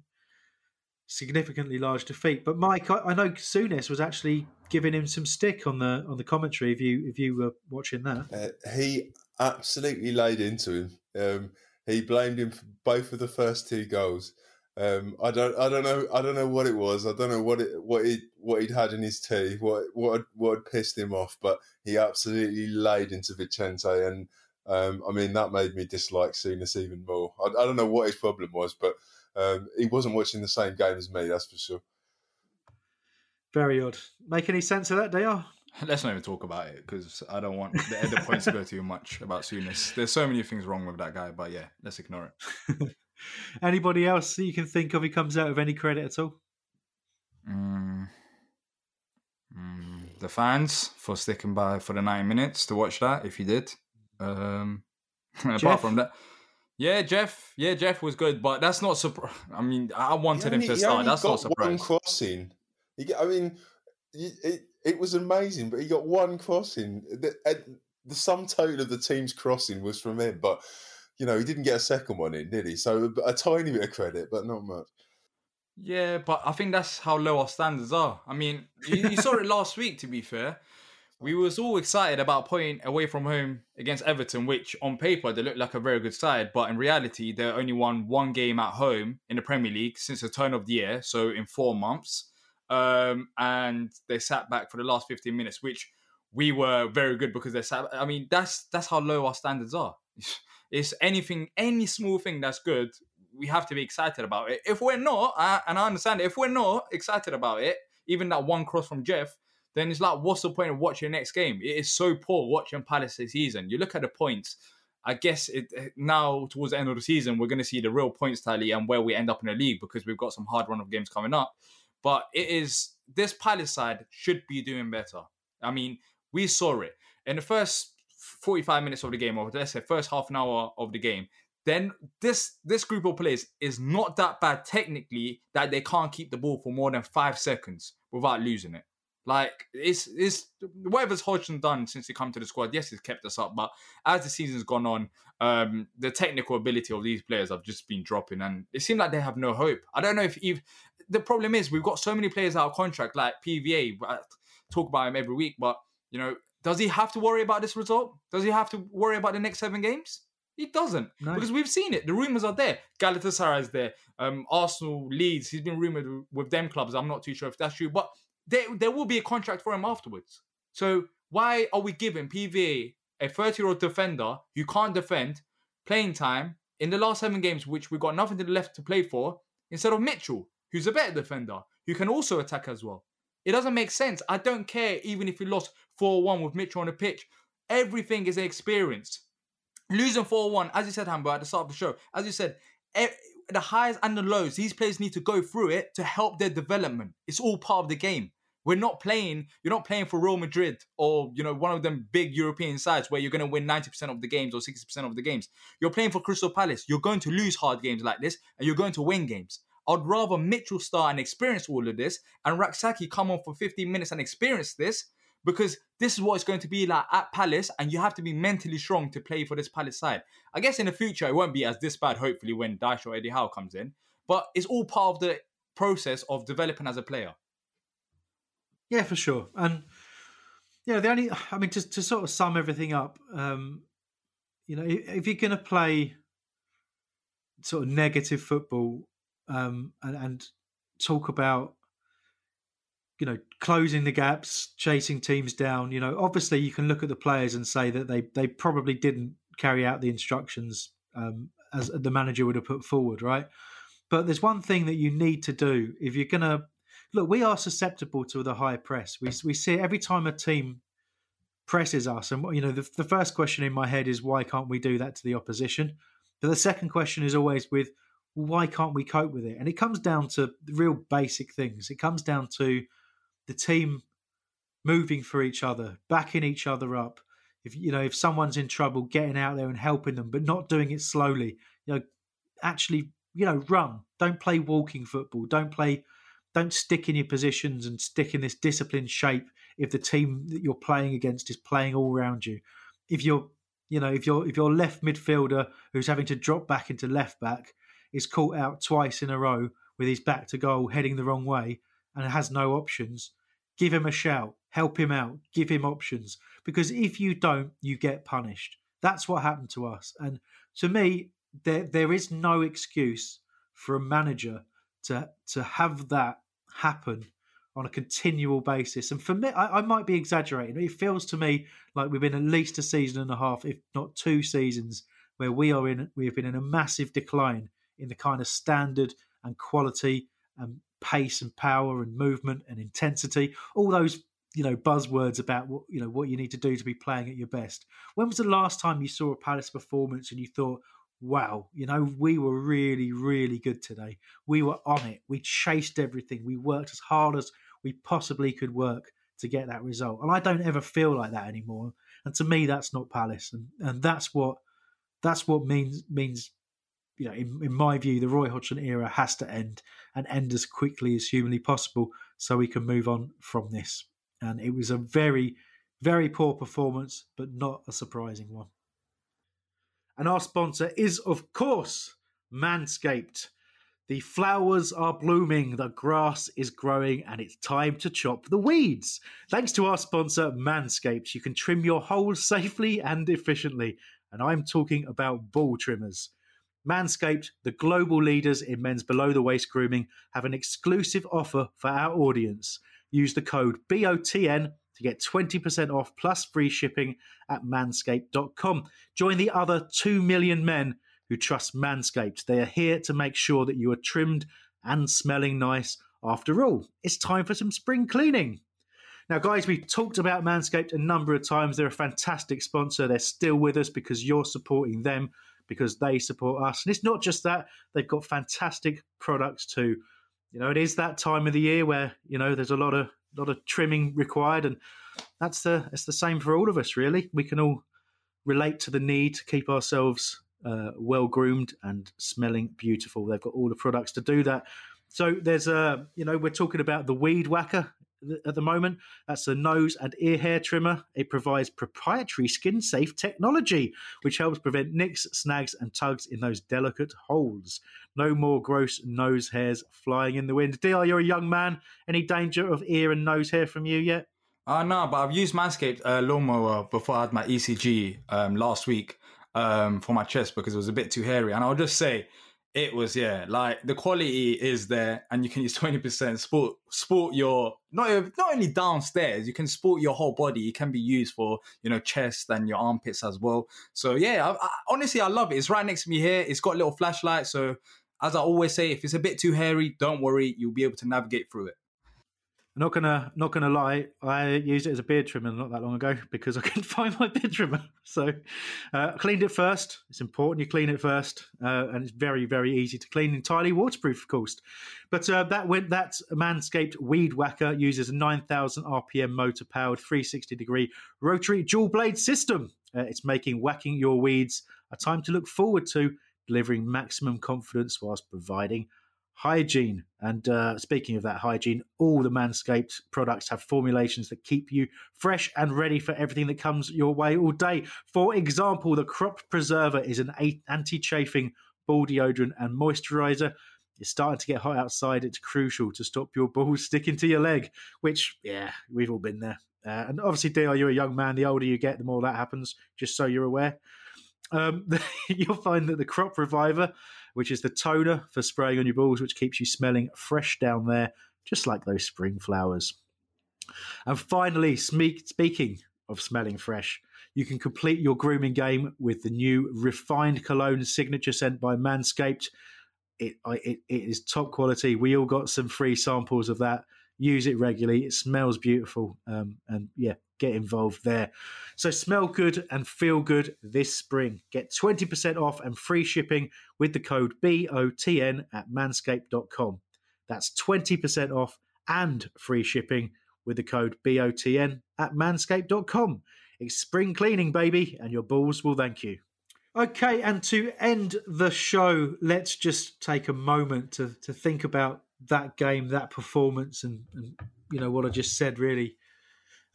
significantly large defeat. But Mike, I, I know Souness was actually giving him some stick on the on the commentary. If you if you were watching that, uh, he absolutely laid into him. Um, he blamed him for both of the first two goals. Um, I don't, I don't know, I don't know what it was. I don't know what it, what he, what he'd had in his tea, what, what, had, what had pissed him off. But he absolutely laid into Vicente, and um, I mean that made me dislike Souness even more. I, I, don't know what his problem was, but um, he wasn't watching the same game as me. That's for sure. Very odd. Make any sense of that, Dr? Let's not even talk about it because I don't want the other points to go too much about Souness. There's so many things wrong with that guy, but yeah, let's ignore it. Anybody else that you can think of who comes out of any credit at all? Mm. Mm. The fans for sticking by for the nine minutes to watch that. If you did, um, apart from that, yeah, Jeff, yeah, Jeff was good, but that's not surprise. I mean, I wanted him to start. That's not surprise. One crossing He, I mean, it, it was amazing, but he got one crossing. The, the sum total of the team's crossing was from him, but you know he didn't get a second one in, did he? So a, tiny bit of credit, but not much. Yeah, but I think that's how low our standards are. I mean, you, you saw it last week. To be fair, we was all excited about playing away from home against Everton, which on paper they looked like a very good side, but in reality they only won one game at home in the Premier League since the turn of the year, so in four months. Um, and they sat back for the last 15 minutes, which we were very good because they sat. I mean, that's that's how low our standards are. It's anything, any small thing that's good, we have to be excited about it. If we're not, uh, and I understand if we're not excited about it, even that one cross from Jeff, then it's like, what's the point of watching next game? It is so poor watching Palace this season. You look at the points. I guess it, now towards the end of the season, we're going to see the real points tally and where we end up in the league because we've got some hard run of games coming up. But it is this Palace side should be doing better. I mean, we saw it in the first 45 minutes of the game, or let's say first half an hour of the game. Then this this group of players is not that bad technically that they can't keep the ball for more than five seconds without losing it. Like it's it's whatever's Hodgson done since he come to the squad. Yes, he's kept us up, but as the season's gone on, um, the technical ability of these players have just been dropping, and it seems like they have no hope. I don't know if even the problem is we've got so many players out of contract, like PVA. Talk about him every week, but you know, does he have to worry about this result? Does he have to worry about the next seven games? He doesn't no. because we've seen it. The rumors are there. Galatasaray is there. Um, Arsenal, Leeds. He's been rumored with them clubs. I'm not too sure if that's true, but there, there will be a contract for him afterwards. So why are we giving PVA, a 30 year old defender who can't defend, playing time in the last seven games, which we've got nothing left to play for, instead of Mitchell, who's a better defender, who can also attack as well? It doesn't make sense. I don't care even if we lost 4 1 with Mitchell on the pitch. Everything is an experience. Losing 4 1, as you said, Hambo, at the start of the show, as you said, the highs and the lows, these players need to go through it to help their development. It's all part of the game. We're not playing, you're not playing for Real Madrid or, you know, one of them big European sides where you're going to win 90% of the games or 60% of the games. You're playing for Crystal Palace. You're going to lose hard games like this and you're going to win games. I'd rather Mitchell start and experience all of this and Rak-Sakyi come on for 15 minutes and experience this because this is what it's going to be like at Palace, and you have to be mentally strong to play for this Palace side. I guess in the future it won't be as this bad, hopefully, when Dyche or Eddie Howe comes in, but it's all part of the process of developing as a player. Yeah, for sure. And yeah, the only, I mean, to, to sort of sum everything up, um, you know, if you're going to play sort of negative football um, and, and talk about you know, closing the gaps, chasing teams down. You know, obviously you can look at the players and say that they they probably didn't carry out the instructions um, as the manager would have put forward, right? But there's one thing that you need to do if you're going to look. We are susceptible to the high press. We we see every time a team presses us, and you know, the, the first question in my head is why can't we do that to the opposition? But the second question is always with why can't we cope with it? And it comes down to real basic things. It comes down to the team moving for each other, backing each other up. If you know if someone's in trouble, getting out there and helping them, but not doing it slowly. You know, actually, you know, run. Don't play walking football. Don't play. Don't stick in your positions and stick in this disciplined shape if the team that you're playing against is playing all around you. If you're, you know, if you're if you're left midfielder who's having to drop back into left back is caught out twice in a row with his back to goal heading the wrong way, and has no options, give him a shout, help him out, give him options. Because if you don't, you get punished. That's what happened to us. And to me, there there is no excuse for a manager to to have that happen on a continual basis. And for me, I, I, might be exaggerating. It feels to me like we've been at least a season and a half, if not two seasons, where we are in we have been in a massive decline in the kind of standard and quality and pace and power and movement and intensity, all those you know buzzwords about what you know what you need to do to be playing at your best. When was the last time you saw a Palace performance and you thought, "Wow, you know, we were really really good today. We were on it. We chased everything. We worked as hard as we possibly could work to get that result." And I don't ever feel like that anymore. And to me, that's not Palace, and and that's what that's what means means you know, in, in my view, the Roy Hodgson era has to end and end as quickly as humanly possible so we can move on from this. And it was a very, very poor performance, but not a surprising one. And our sponsor is, of course, Manscaped. The flowers are blooming, the grass is growing, and it's time to chop the weeds. Thanks to our sponsor, Manscaped, you can trim your holes safely and efficiently. And I'm talking about ball trimmers. Manscaped, the global leaders in men's below the waist grooming, have an exclusive offer for our audience. Use the code BOTN to get 20% off plus free shipping at manscaped.com. Join the other 2 million men who trust Manscaped. They are here to make sure that you are trimmed and smelling nice. After all, it's time for some spring cleaning. Now, guys, we've talked about Manscaped a number of times. They're a fantastic sponsor. They're still with us because you're supporting them, because they support us. And it's not just that, they've got fantastic products too. You know, it is that time of the year where, you know, there's a lot of lot of trimming required and that's the it's the same for all of us really. We can all relate to the need to keep ourselves uh, well groomed and smelling beautiful. They've got all the products to do that. So there's a, you know, we're talking about the Weed Whacker at the moment. That's a nose and ear hair trimmer. It provides proprietary skin safe technology, which helps prevent nicks, snags, and tugs in those delicate holes. No more gross nose hairs flying in the wind. DR, you're a young man. Any danger of ear and nose hair from you yet? Uh, no, but I've used Manscaped uh, lawnmower before I had my ECG um, last week um, for my chest because it was a bit too hairy. And I'll just say, it was yeah, like the quality is there, and you can use twenty percent sport sport your not not only downstairs, you can sport your whole body. It can be used for you know chest and your armpits as well. So yeah, I, I, honestly, I love it. It's right next to me here. It's got a little flashlight, so as I always say, if it's a bit too hairy, don't worry, you'll be able to navigate through it. I'm not gonna not gonna lie. I used it as a beard trimmer not that long ago because I couldn't find my beard trimmer. So uh, I cleaned it first. It's important you clean it first, uh, and it's very very easy to clean. Entirely waterproof, of course. But uh, that went that Manscaped Weed Whacker uses a 9,000 RPM motor powered 360 degree rotary dual blade system. Uh, it's making whacking your weeds a time to look forward to, delivering maximum confidence whilst providing hygiene. And uh, speaking of that hygiene, all the Manscaped products have formulations that keep you fresh and ready for everything that comes your way all day. For example, the Crop Preserver is an anti chafing ball deodorant and moisturizer. It's starting to get hot outside. It's crucial to stop your balls sticking to your leg, which, yeah, we've all been there. Uh, and obviously, DR, you're a young man. The older you get, the more that happens, just so you're aware. Um, you'll find that the Crop Reviver which is the toner for spraying on your balls, which keeps you smelling fresh down there, just like those spring flowers. And finally, speaking of smelling fresh, you can complete your grooming game with the new refined cologne signature scent by Manscaped. It, it, it is top quality. We all got some free samples of that. Use it regularly. It smells beautiful. Um, and yeah, get involved there. So smell good and feel good this spring. Get 20% off and free shipping with the code BOTN at manscaped.com. That's 20% off and free shipping with the code BOTN at manscaped.com. It's spring cleaning, baby, and your balls will thank you. Okay, and to end the show, let's just take a moment to, to think about that game, that performance, and, and you know what I just said really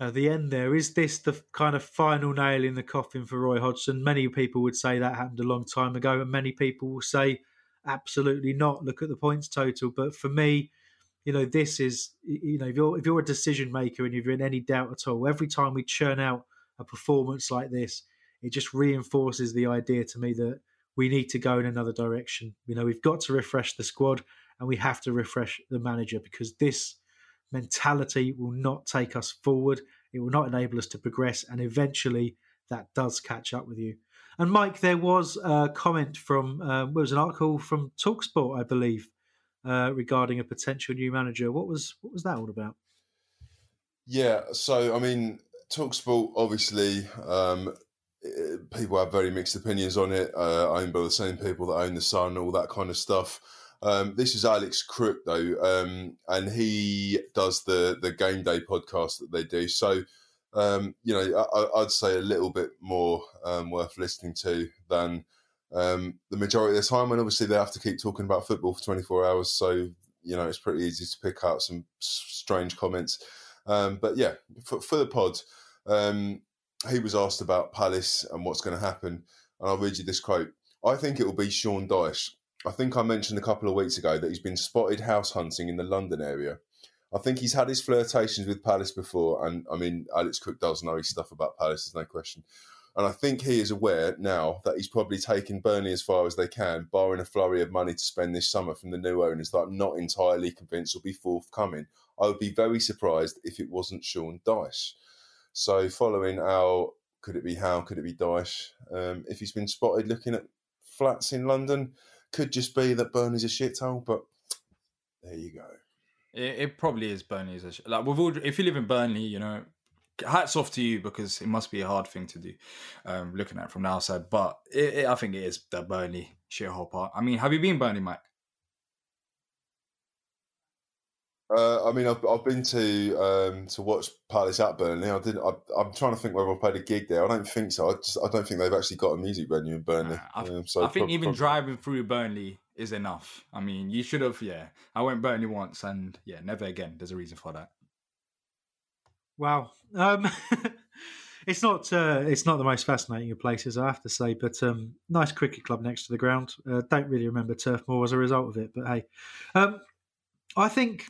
uh, the end there. Is this the kind of final nail in the coffin for Roy Hodgson? Many people would say that happened a long time ago, and many people will say absolutely not. Look at the points total. But for me, you know, this is you know, if you're if you're a decision maker and you're in any doubt at all, every time we churn out a performance like this, it just reinforces the idea to me that we need to go in another direction. You know, we've got to refresh the squad and we have to refresh the manager because this mentality will not take us forward. It will not enable us to progress, and eventually that does catch up with you. And Mike, there was a comment from um, was an article from Talksport, I believe, uh, regarding a potential new manager. What was what was that all about? Yeah, so I mean, Talksport obviously um, people have very mixed opinions on it. Uh, owned by the same people that own the Sun, all that kind of stuff. Um, this is Alex Crook though, um, and he does the the game day podcast that they do. So, um, you know, I, would say a little bit more um, worth listening to than um, the majority of the time. And obviously, they have to keep talking about football for twenty four hours. So, you know, it's pretty easy to pick out some strange comments. Um, but yeah, for, for the pod, he was asked about Palace and what's going to happen, and I'll read you this quote. I think it will be Sean Dyche. I think I mentioned a couple of weeks ago that he's been spotted house hunting in the London area. I think he's had his flirtations with Palace before, and I mean, Alex Crook does know his stuff about Palace, there's no question. And I think he is aware now that he's probably taken Burnley as far as they can, barring a flurry of money to spend this summer from the new owners that I'm not entirely convinced will be forthcoming. I would be very surprised if it wasn't Sean Dyche. So, following our could it be how could it be Dyche? Um, if he's been spotted looking at flats in London, could just be that Burnley's a shithole. But there you go. It, it probably is Burnley's a sh- like with all, if you live in Burnley, you know, hats off to you because it must be a hard thing to do, um, looking at it from the outside. But it, it, I think it is the Burnley shithole part. I mean, have you been Burnley, Mike? Uh, I mean, I've, I've been to um, to watch Palace at Burnley. I didn't. I, am trying to think whether I played a gig there. I don't think so. I just I don't think they've actually got a music venue in Burnley. I, um, so I think prob- even prob- driving through Burnley is enough. I mean, you should have. Yeah, I went Burnley once, and yeah, never again. There's a reason for that. Wow. Um, it's not uh, it's not the most fascinating of places, I have to say, but um, nice cricket club next to the ground. Uh, don't really remember Turf Moor as a result of it, but hey, um, I think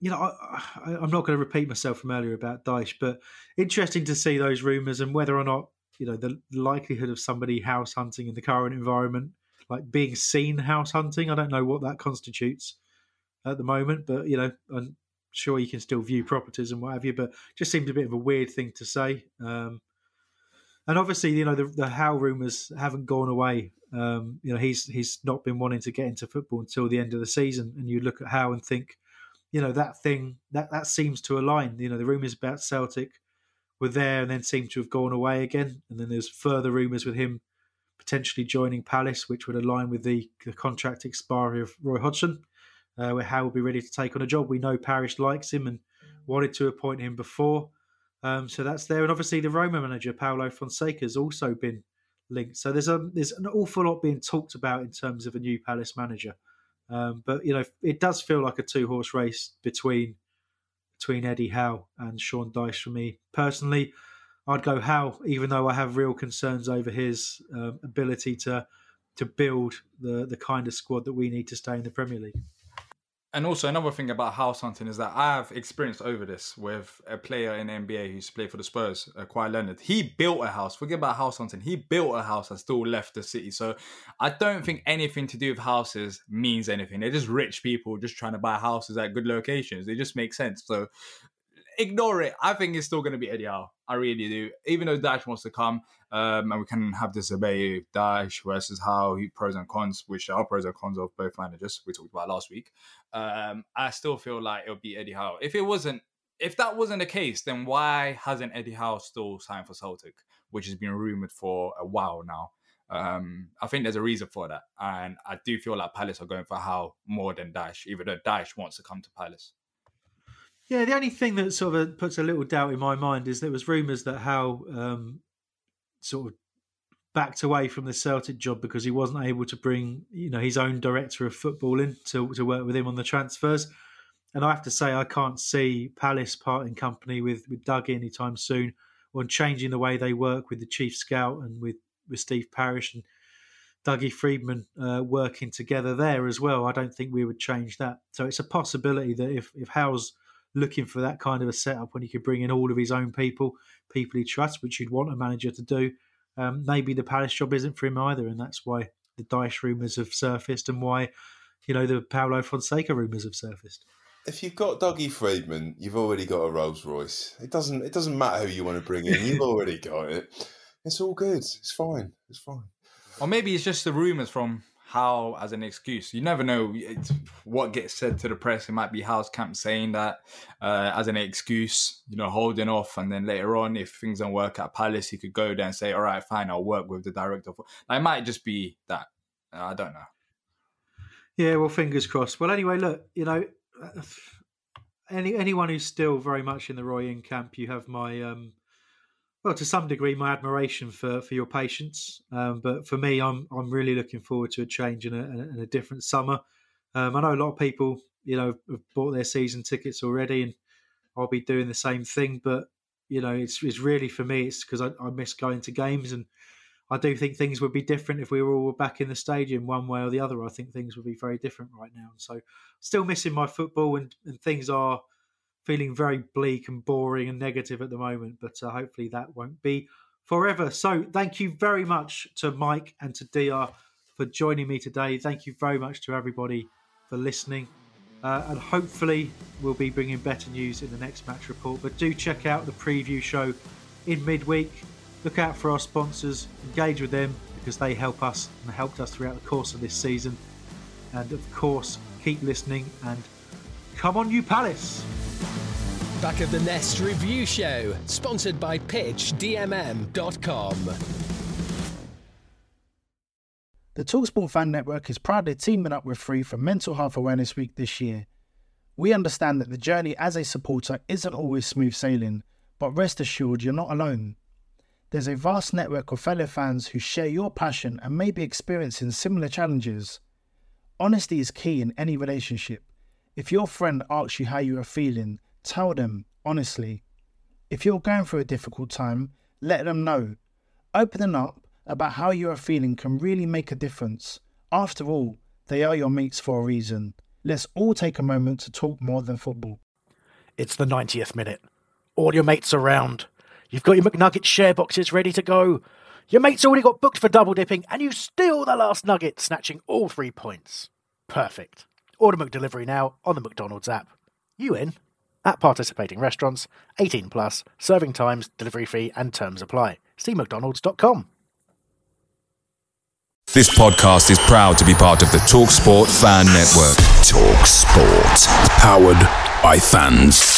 you know I, I'm not going to repeat myself from earlier about Dyche, but interesting to see those rumours and whether or not you know the likelihood of somebody house hunting in the current environment, like being seen house hunting. I don't know what that constitutes at the moment, but you know, I'm sure you can still view properties and what have you, but just seemed a bit of a weird thing to say. Um, and obviously, you know, the, the rumours haven't gone away. Um, you know, he's he's not been wanting to get into football until the end of the season. And you look at Howe and think, you know, that thing that that seems to align. You know, the rumours about Celtic were there and then seem to have gone away again. And then there's further rumours with him potentially joining Palace, which would align with the, the contract expiry of Roy Hodgson uh, where Howe will be ready to take on a job. We know Parish likes him and wanted to appoint him before. Um, so that's there. And obviously, the Roma manager, Paulo Fonseca, has also been linked. So there's a there's an awful lot being talked about in terms of a new Palace manager. Um, but you know, it does feel like a two horse race between between Eddie Howe and Sean Dyche for me personally. I'd go Howe, even though I have real concerns over his um, ability to to build the the kind of squad that we need to stay in the Premier League. And also another thing about house hunting is that I have experienced over this with a player in NBA who used to play for the Spurs, uh, Kawhi Leonard. He built a house. Forget about house hunting. He built a house and still left the city. So I don't think anything to do with houses means anything. They're just rich people just trying to buy houses at good locations. They just make sense. So ignore it. I think it's still going to be Eddie Howe. I really do. Even though Dyche wants to come, um, and we can have this debate Dyche versus Howe, pros and cons, which are pros and cons of both managers. We talked about last week. Um, I still feel like it'll be Eddie Howe. If it wasn't, if that wasn't the case, then why hasn't Eddie Howe still signed for Celtic, which has been rumored for a while now? Um, I think there's a reason for that, and I do feel like Palace are going for Howe more than Dyche, even though Dyche wants to come to Palace. Yeah, the only thing that sort of puts a little doubt in my mind is there was rumours that Howe um, sort of backed away from the Celtic job because he wasn't able to bring you know his own director of football in to, to work with him on the transfers. And I have to say, I can't see Palace parting company with with Doug anytime soon on changing the way they work with the chief scout and with with Steve Parish and Dougie Freedman uh, working together there as well. I don't think we would change that. So it's a possibility that if if Howe's looking for that kind of a setup when he could bring in all of his own people, people he trusts, which you'd want a manager to do. Um, maybe the Palace job isn't for him either, and that's why the Dyche rumours have surfaced and why, you know, the Paulo Fonseca rumours have surfaced. If you've got Dougie Freedman, you've already got a Rolls Royce. It doesn't. It doesn't matter who you want to bring in. You've already got it. It's all good. It's fine. It's fine. Or maybe it's just the rumours from Howe as an excuse. You never know what gets said to the press. It might be Howe's camp saying that uh, as an excuse, you know, holding off, and then later on, if things don't work at Palace, he could go there and say, "All right, fine, I'll work with the director." It might just be that. I don't know. Yeah, well, fingers crossed. Well, anyway, look, you know, any anyone who's still very much in the Roy in camp, you have my um, well, to some degree, my admiration for for your patience. Um, but for me, I'm I'm really looking forward to a change and a, and a different summer. Um, I know a lot of people you know, have bought their season tickets already, and I'll be doing the same thing. But you know, it's it's really for me, it's because I, I miss going to games, and I do think things would be different if we were all back in the stadium one way or the other. I think things would be very different right now. So, still missing my football, and, and things are feeling very bleak and boring and negative at the moment. But uh, hopefully that won't be forever. So, thank you very much to Mike and to DR for joining me today. Thank you very much to everybody for listening. Uh, and hopefully, we'll be bringing better news in the next match report. But do check out the preview show in midweek. Look out for our sponsors, engage with them because they help us and helped us throughout the course of this season. And of course, keep listening and come on, you Palace! Back of the Net Review Show, sponsored by PitchDMM.com. The Talksport Fan Network is proudly teaming up with Free for Mental Health Awareness Week this year. We understand that the journey as a supporter isn't always smooth sailing, but rest assured you're not alone. There's a vast network of fellow fans who share your passion and may be experiencing similar challenges. Honesty is key in any relationship. If your friend asks you how you are feeling, tell them honestly. If you're going through a difficult time, let them know. Opening up about how you are feeling can really make a difference. After all, they are your mates for a reason. Let's all take a moment to talk more than football. It's the 90th minute. All your mates around. You've got your McNugget share boxes ready to go. Your mate's already got booked for double dipping, and you steal the last nugget, snatching all three points. Perfect. Order McDelivery now on the McDonald's app. You in? At participating restaurants, 18 plus, serving times, delivery fee, and terms apply. See McDonald's.com. This podcast is proud to be part of the TalkSport Fan Network. Talk Sport. Powered by fans.